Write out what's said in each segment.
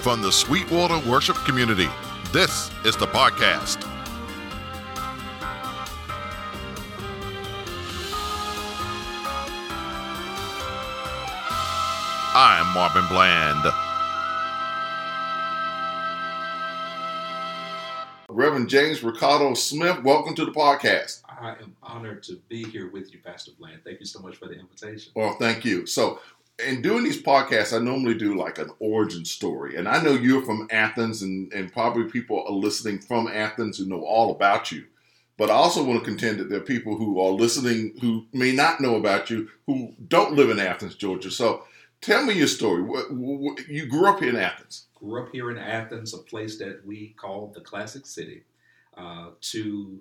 From the Sweetwater Worship Community, this is the podcast. I'm Marvin Bland. Reverend James Ricardo Smith, welcome to the podcast. I am honored to be here with you, Pastor Bland. Thank you so much for the invitation. Well, thank you. So, in doing these podcasts, I normally do like an origin story. And I know you're from Athens, and, and probably people are listening from Athens who know all about you. But I also want to contend that there are people who are listening who may not know about you who don't live in Athens, Georgia. So, tell me your story. You grew up here in Athens. Grew up here in Athens, a place that we call the Classic City, uh, to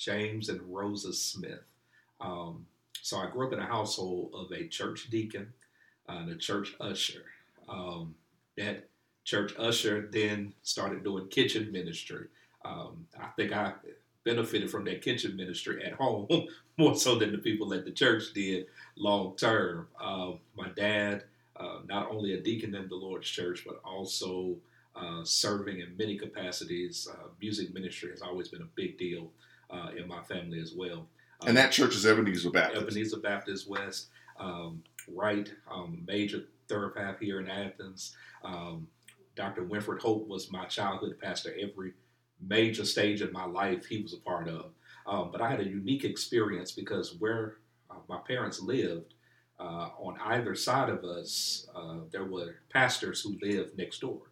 James and Rosa Smith. Um, so I grew up in a household of a church deacon and a church usher. Um, that church usher then started doing kitchen ministry. Um, I think I benefited from that kitchen ministry at home more so than the people at the church did long term. Uh, my dad, uh, not only a deacon in the Lord's church, but also uh, serving in many capacities. Uh, music ministry has always been a big deal uh, in my family as well. and that church is Ebenezer Baptist. Ebenezer Baptist West, um, right, um, major thoroughpath here in Athens. Um, Dr. Winfred Hope was my childhood pastor every major stage of my life he was a part of. Um, but I had a unique experience because where uh, my parents lived, uh, on either side of us, uh, there were pastors who lived next door.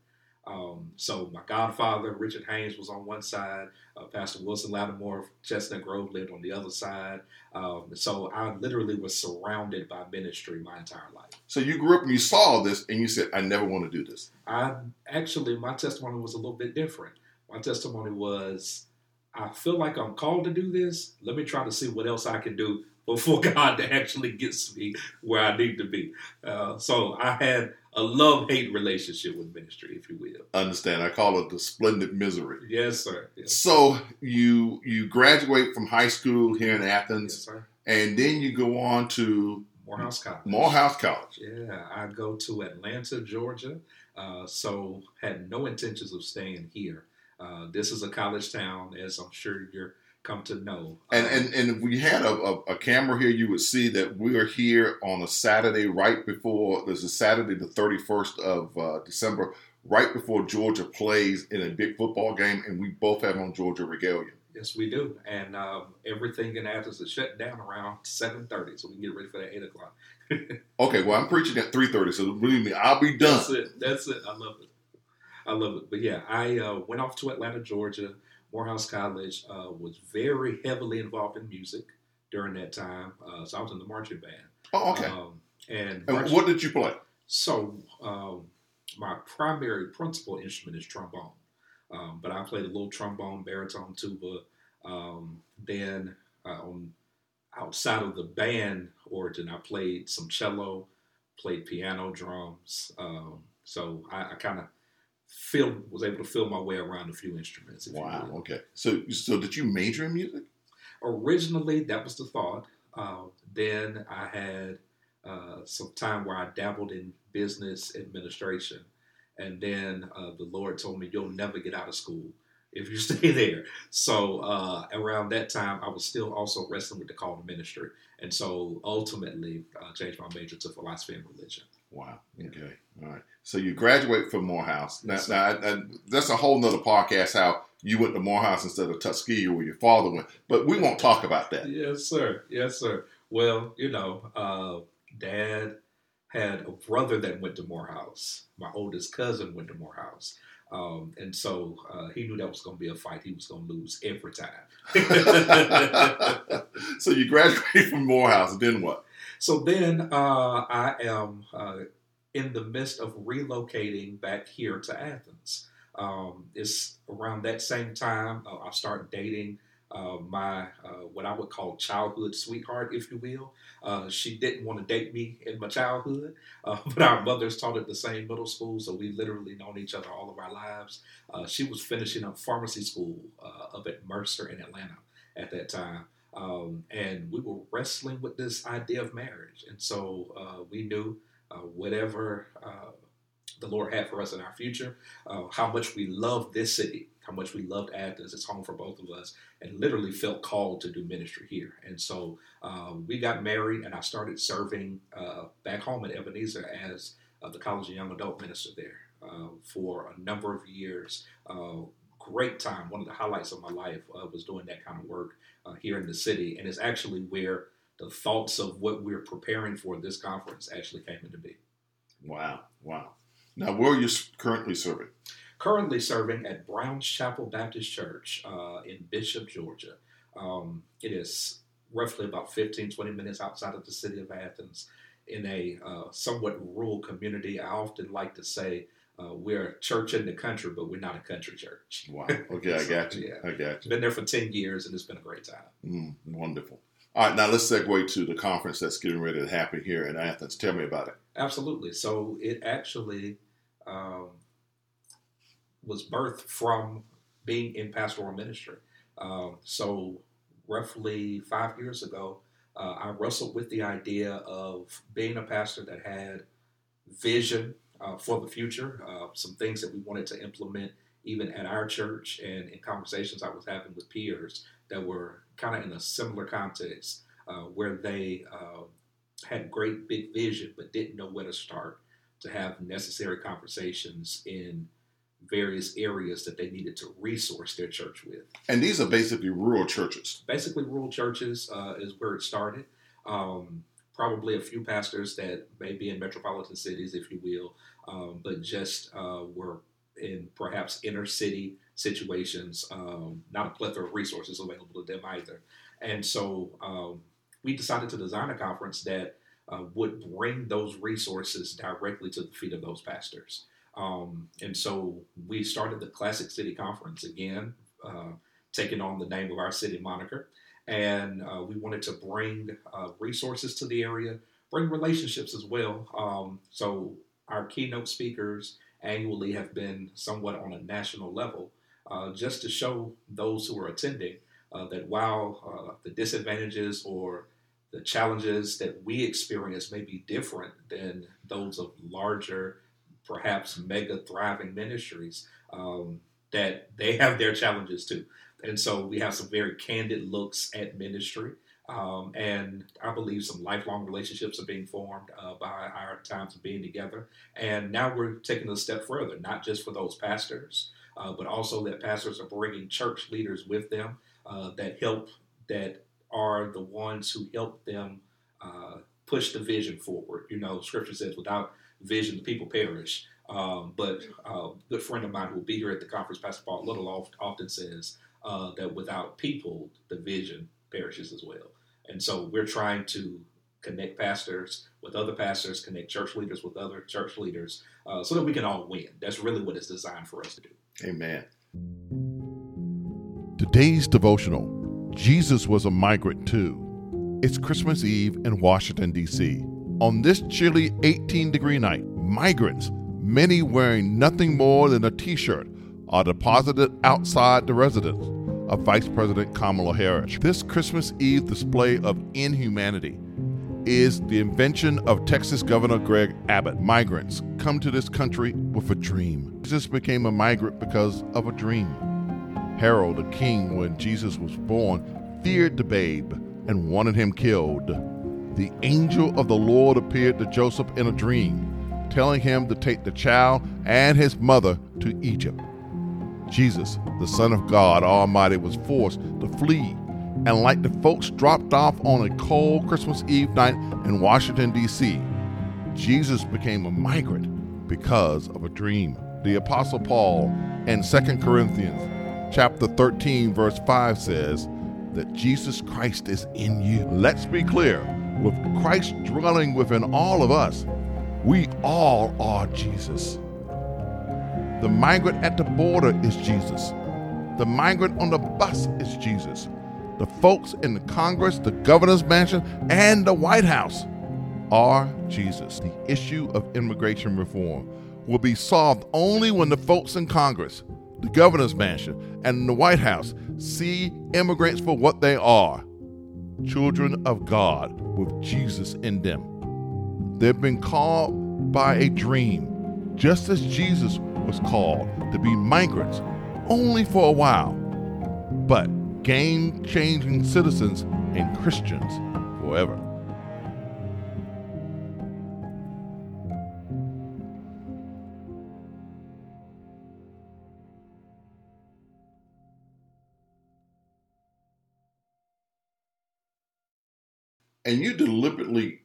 Um, so my godfather, Richard Haynes, was on one side. Uh, Pastor Wilson Lattimore of Chestnut Grove lived on the other side. Um, so I literally was surrounded by ministry my entire life. So you grew up and you saw this and you said, I never want to do this. I actually, my testimony was a little bit different. My testimony was, I feel like I'm called to do this. Let me try to see what else I can do before God actually gets me where I need to be. Uh, so I had a love hate relationship with ministry, if you will. Understand? I call it the splendid misery. Yes, sir. Yes. So you you graduate from high school here in Athens, Yes, sir. and then you go on to Morehouse College. Morehouse College. Yeah, I go to Atlanta, Georgia. Uh, so had no intentions of staying here. Uh, this is a college town, as I'm sure you're come to know. And Um, and and if we had a, a, a camera here, you would see that we are here on a Saturday right before. This is Saturday, the thirty first of uh, December, right before Georgia plays in a big football game, and we both have on Georgia regalia. Yes, we do, and um, everything in Athens is shut down around seven thirty, so we can get ready for that eight o'clock. Okay, well I'm preaching at three thirty, so believe me, I'll be done. That's it. That's it. I love it. I love it. But yeah, I uh, went off to Atlanta, Georgia. Morehouse College uh, was very heavily involved in music during that time. Uh, so I was in the marching band. Oh, okay. Um, and and marching- what did you play? so um, my primary principal instrument is trombone, um, but I played a little trombone, baritone, tuba. Um, then uh, on outside of the band origin, I played some cello, played piano, drums. Um, so I, I kind of feel was able to feel my way around a few instruments. If you Wow. Okay. So so did you major in music? originally that was the thought. Uh, then I had uh, some time where I dabbled in business administration, and then uh, the Lord told me you'll never get out of school if you stay there. So uh, around that time, I was still also wrestling with the call to ministry, and so ultimately uh, changed my major to philosophy and religion. Wow. Okay. All right. So you graduate from Morehouse. Now, Yes, now I, I, that's a whole nother podcast. How you went to Morehouse instead of Tuskegee, where your father went. But we won't talk about that. Yes, sir. Yes, sir. Well, you know, uh, Dad had a brother that went to Morehouse. My oldest cousin went to Morehouse. Um, and so uh, he knew that was going to be a fight. He was going to lose every time. so you graduated from Morehouse. Then what? So then uh, I am uh, in the midst of relocating back here to Athens. Um, it's around that same time uh, I start dating uh, my uh, what I would call childhood sweetheart, if you will. Uh, she didn't want to date me in my childhood, uh, but our mothers taught at the same middle school, so we literally known each other all of our lives. Uh, she was finishing up pharmacy school uh, up at Mercer in Atlanta at that time. Um, and we were wrestling with this idea of marriage. And so uh, we knew uh, whatever uh, the Lord had for us in our future, uh, how much we loved this city, how much we loved Athens. It's home for both of us, and literally felt called to do ministry here. And so uh, we got married, and I started serving uh, back home at Ebenezer as the college and young adult minister there for a number of years great time. One of the highlights of my life uh, was doing that kind of work uh, here in the city, and it's actually where the thoughts of what we're preparing for this conference actually came into being. Wow, wow. Now, where are you currently serving? Currently serving at Browns Chapel Baptist Church uh, in Bishop, Georgia. Um, it is roughly about 15, 20 minutes outside of the city of Athens in a uh, somewhat rural community. I often like to say uh, we're a church in the country, but we're not a country church. Wow. Okay, I got you. yeah. I got you. Been there for 10 years and it's been a great time. Mm, wonderful. All right, now let's segue to the conference that's getting ready to happen here in Athens. Tell me about it. Absolutely. So it actually um, was birthed from being in pastoral ministry. Um, so roughly five years ago, uh, I wrestled with the idea of being a pastor that had vision uh, for the future, uh, some things that we wanted to implement even at our church and in conversations I was having with peers that were kind of in a similar context uh, where they uh, had great big vision but didn't know where to start to have necessary conversations in various areas that they needed to resource their church with. And these are basically rural churches. Basically, rural churches uh, is where it started. Um, probably a few pastors that may be in metropolitan cities, if you will, um, but just uh, were in perhaps inner city situations, um, not a plethora of resources available to them either. And so um, we decided to design a conference that uh, would bring those resources directly to the feet of those pastors. Um, and so we started the Classic City Conference again, uh, taking on the name of our city moniker and uh, we wanted to bring uh, resources to the area, bring relationships as well. Um, so our keynote speakers annually have been somewhat on a national level, uh, just to show those who are attending uh, that while uh, the disadvantages or the challenges that we experience may be different than those of larger, perhaps mega thriving ministries, um, that they have their challenges too. And so we have some very candid looks at ministry. Um, and I believe some lifelong relationships are being formed uh, by our times of being together. And now we're taking a step further, not just for those pastors, uh, but also that pastors are bringing church leaders with them uh, that help, that are the ones who help them uh, push the vision forward. You know, Scripture says, without vision, the people perish. Um, but uh, a good friend of mine who will be here at the conference, Pastor Paul Little, often says, uh, that without people, the vision perishes as well. And so we're trying to connect pastors with other pastors, connect church leaders with other church leaders, uh, so that we can all win. That's really what it's designed for us to do. Amen. Today's devotional Jesus was a migrant too. It's Christmas Eve in Washington, D.C. On this chilly 18 degree night, migrants, many wearing nothing more than a t shirt, are deposited outside the residence of Vice President Kamala Harris. This Christmas Eve display of inhumanity is the invention of Texas Governor Greg Abbott. Migrants come to this country with a dream. Jesus became a migrant because of a dream. Herod, the king, when Jesus was born, feared the babe and wanted him killed. The angel of the Lord appeared to Joseph in a dream, telling him to take the child and his mother to Egypt. Jesus, the Son of God Almighty, was forced to flee, and like the folks dropped off on a cold Christmas Eve night in Washington, D.C., Jesus became a migrant because of a dream. The Apostle Paul in 2 Corinthians chapter 13, verse 5 says that Jesus Christ is in you. Let's be clear with Christ dwelling within all of us, we all are Jesus. The migrant at the border is Jesus. The migrant on the bus is Jesus. The folks in the Congress, the governor's mansion, and the White House are Jesus. The issue of immigration reform will be solved only when the folks in Congress, the governor's mansion, and the White House see immigrants for what they are children of God with Jesus in them. They've been called by a dream, just as Jesus was called to be migrants only for a while, but game changing citizens and Christians forever. and you deliberately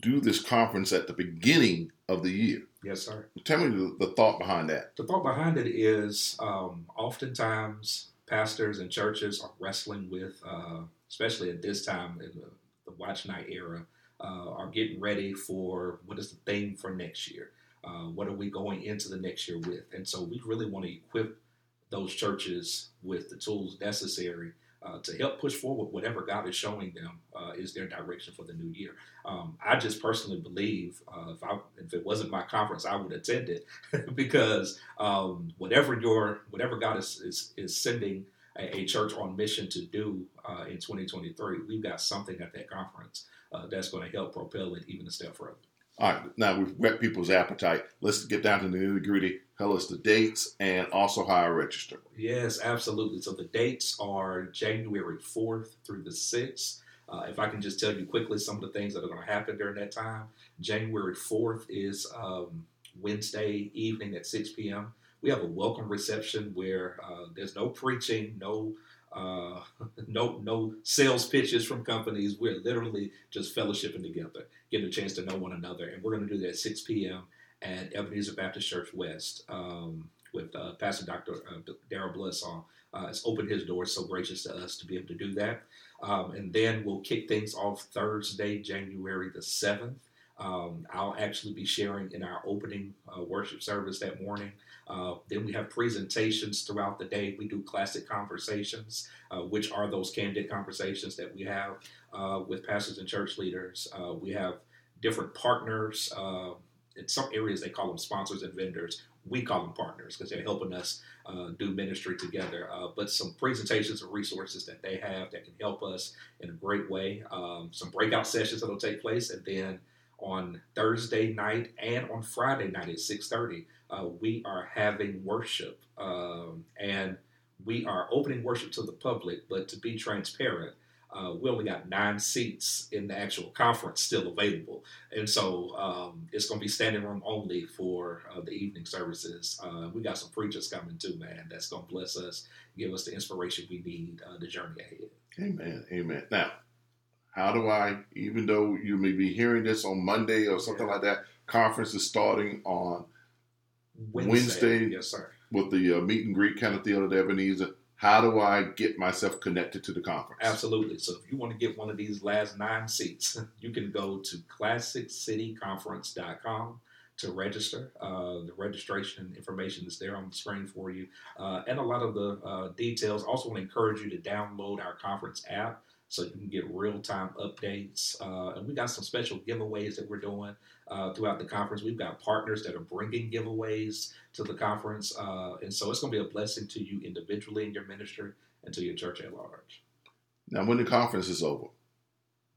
do this conference at the beginning of the year. Yes, sir. Tell me the, the thought behind that. The thought behind it is um, oftentimes pastors and churches are wrestling with, uh, especially at this time in the, the watch night era, uh, are getting ready for what is the theme for next year. Uh, what are we going into the next year with? And so we really want to equip those churches with the tools necessary uh, to help push forward whatever God is showing them uh, is their direction for the new year. Um, I just personally believe uh, if, I, if it wasn't my conference, I would attend it because um, whatever your whatever God is is, is sending a, a, church on mission to do uh, in 2023, we've got something at that conference uh, that's going to help propel it even a step further. All right, now we've whet people's appetite. Let's get down to the nitty gritty. Tell us the dates and also how I register. Yes, absolutely. So the dates are January 4th through the 6th. Uh, if I can just tell you quickly some of the things that are going to happen during that time. January 4th is um, Wednesday evening at 6 p.m. We have a welcome reception where uh, there's no preaching, no uh, no no sales pitches from companies. We're literally just fellowshipping together, getting a chance to know one another, and we're going to do that at 6 p.m. at Ebenezer Baptist Church West um, with uh, Pastor Dr. Uh, Darrell Bledsoe. Uh, has opened his doors so gracious to us to be able to do that. Um, and then we'll kick things off Thursday, January the 7th. Um, I'll actually be sharing in our opening uh, worship service that morning uh, then we have presentations throughout the day. We do classic conversations, uh, which are those candid conversations that we have uh, with pastors and church leaders. Uh, we have different partners. Uh, in some areas, they call them sponsors and vendors. We call them partners because they're helping us uh, do ministry together. but some presentations and resources that they have that can help us in a great way. Um, some breakout sessions that will take place, and then on Thursday night and on Friday night at 6:30 uh, we are having worship um, and we are opening worship to the public. But to be transparent, uh, we only got nine seats in the actual conference still available, and so um, it's going to be standing room only for uh, the evening services. Uh, we got some preachers coming too, man. That's going to bless us, give us the inspiration we need uh, the journey ahead. Amen. Amen. Now, how do I, even though you may be hearing this on Monday or something yeah. like that, conference is starting on Wednesday, Wednesday yes, sir. With the uh, meet and greet kind of deal at Ebenezer. How do I get myself connected to the conference? Absolutely. So if you want to get one of these last nine seats, you can go to classiccityconference.com to register. Uh, the registration information is there on the screen for you, uh, and a lot of the uh, details. Also, want to encourage you to download our conference app so you can get real time updates. Uh, and we got some special giveaways that we're doing uh, throughout the conference. We've got partners that are bringing giveaways to the conference. Uh, and so it's going to be a blessing to you individually in your ministry and to your church at large. Now, when the conference is over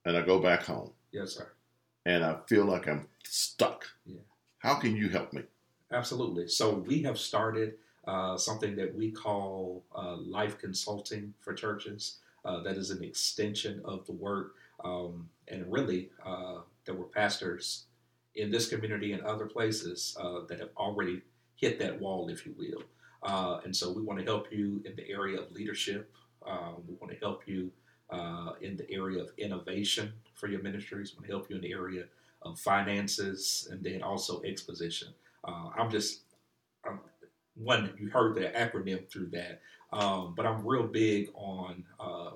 and I go back home. Yes, sir. And I feel like I'm stuck. Yeah. How can you help me? Absolutely. So we have started uh, something that we call uh, life consulting for churches. Uh, that is an extension of the work. Um, and really, uh, there were pastors in this community and other places uh, that have already hit that wall, if you will. Uh, and so we want to help you in the area of leadership. Um, we want to help you uh, in the area of innovation for your ministries. We want to help you in the area of finances and then also exposition. Uh, I'm just, I'm, one, you heard the acronym through that. Um, but I'm real big on uh,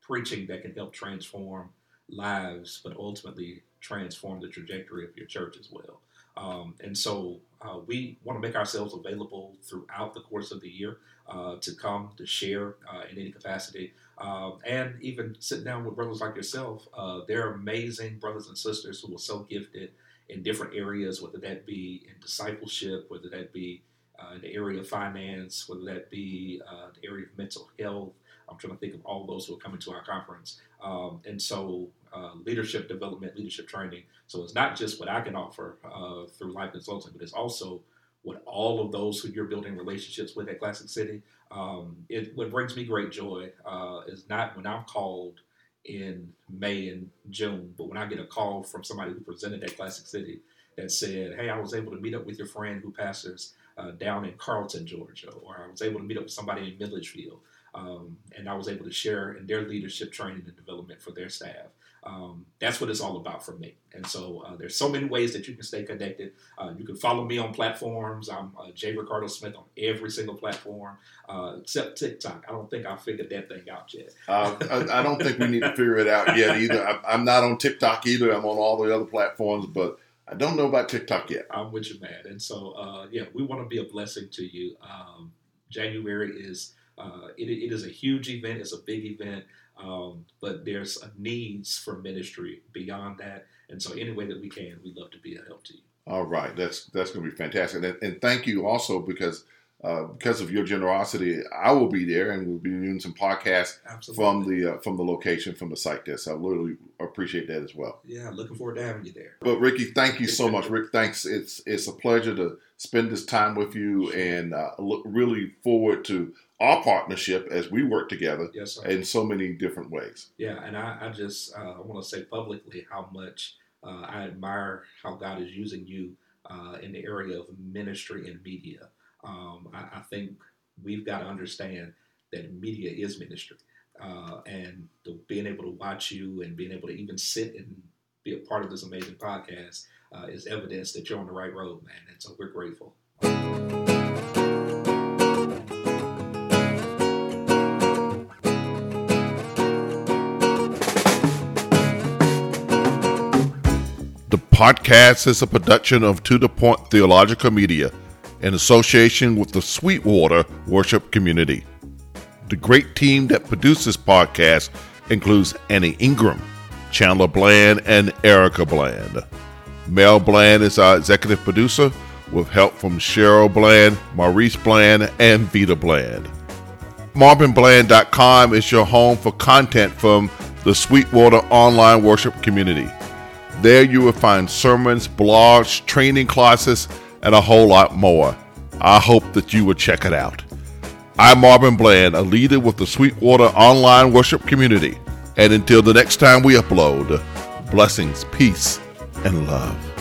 preaching that can help transform lives, but ultimately transform the trajectory of your church as well. Um, and so uh, we want to make ourselves available throughout the course of the year uh, to come to share uh, in any capacity. Um, and even sit down with brothers like yourself. Uh, they're amazing brothers and sisters who are so gifted in different areas, whether that be in discipleship, whether that be uh, in the area of finance, whether that be uh, the area of mental health, I'm trying to think of all those who are coming to our conference. Um, and so, uh, leadership development, leadership training. So it's not just what I can offer uh, through life consulting, but it's also what all of those who you're building relationships with at Classic City. Um, it what brings me great joy uh, is not when I'm called in May and June, but when I get a call from somebody who presented at Classic City that said, "Hey, I was able to meet up with your friend who pastors uh, down in Carlton, Georgia, or I was able to meet up with somebody in Milledgeville, um, and I was able to share in their leadership training and development for their staff." Um, that's what it's all about for me. And so uh, there's so many ways that you can stay connected. Uh, you can follow me on platforms. I'm uh, J. Ricardo Smith on every single platform uh, except TikTok. I don't think I figured that thing out yet. Uh, I, I, don't think we need to figure it out yet either. I, am not on TikTok either. I'm on all the other platforms, but I don't know about TikTok yet. I'm with you, man. And so, uh, yeah, we want to be a blessing to you. Um, January is it, it is a huge event. It's a big event. Um, but there's needs for ministry beyond that. And so, any way that we can, we'd love to be a help to you. All right, that's that's going to be fantastic, and, and thank you also because uh, because of your generosity, I will be there, and we'll be doing some podcasts Absolutely. from the uh, from the location from the site there. So I really appreciate that as well. Yeah, looking forward to having you there. But Ricky, thank you so much, Rick. Thanks. It's it's a pleasure to spend this time with you, and uh, look really forward to our partnership as we work together yes, in so many different ways. Yeah, and I, I just uh, want to say publicly how much uh, I admire how God is using you uh, in the area of ministry and media. Um, I, I, think we've got to understand that media is ministry. Uh, and the, being able to watch you and being able to even sit and be a part of this amazing podcast uh, is evidence that you're on the right road, man. And so we're grateful. The podcast is a production of To The Point Theological Media in association with the Sweetwater Worship Community. The great team that produces this podcast includes Annie Ingram, Chandler Bland, and Erica Bland. Mel Bland is our executive producer with help from Cheryl Bland, Maurice Bland, and Vita Bland. MarvinBland.com is your home for content from the Sweetwater online worship community. There you will find sermons, blogs, training classes, and a whole lot more. I hope that you will check it out. I'm Marvin Bland, a leader with the Sweetwater online worship community. And until the next time we upload, blessings, peace, and love.